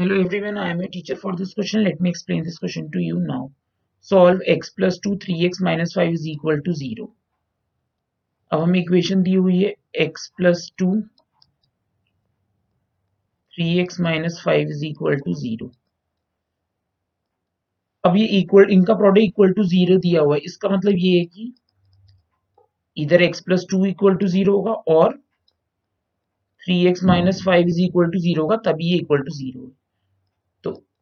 Hello everyone, I am a teacher for this question. Let me explain this question to you now. Solve x plus 2 3x minus 5 is equal to 0. अब हमें equation दी हुई है x plus 2 3x minus 5 is equal to 0. अब ये equal इनका product equal to zero दिया हुआ है इसका मतलब ये है कि इधर x plus two equal to zero होगा और three x minus five is equal to zero होगा तभी ये इक्वल टू ज़ीरो है तो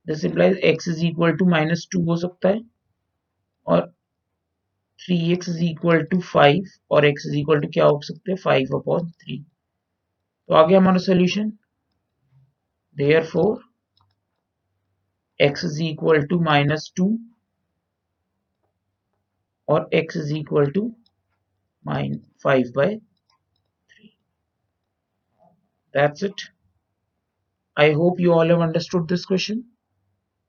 this implies x is equal to minus two हो सकता है, और three x is equal to five और एक्स इज़ इक्वल टू क्या हो सकते हैं फाइव अपॉन थ्री तो आ गया हमारा solution therefore x is equal to minus 2 or x is equal to minus 5 by 3. That's it. I hope you all have understood this question.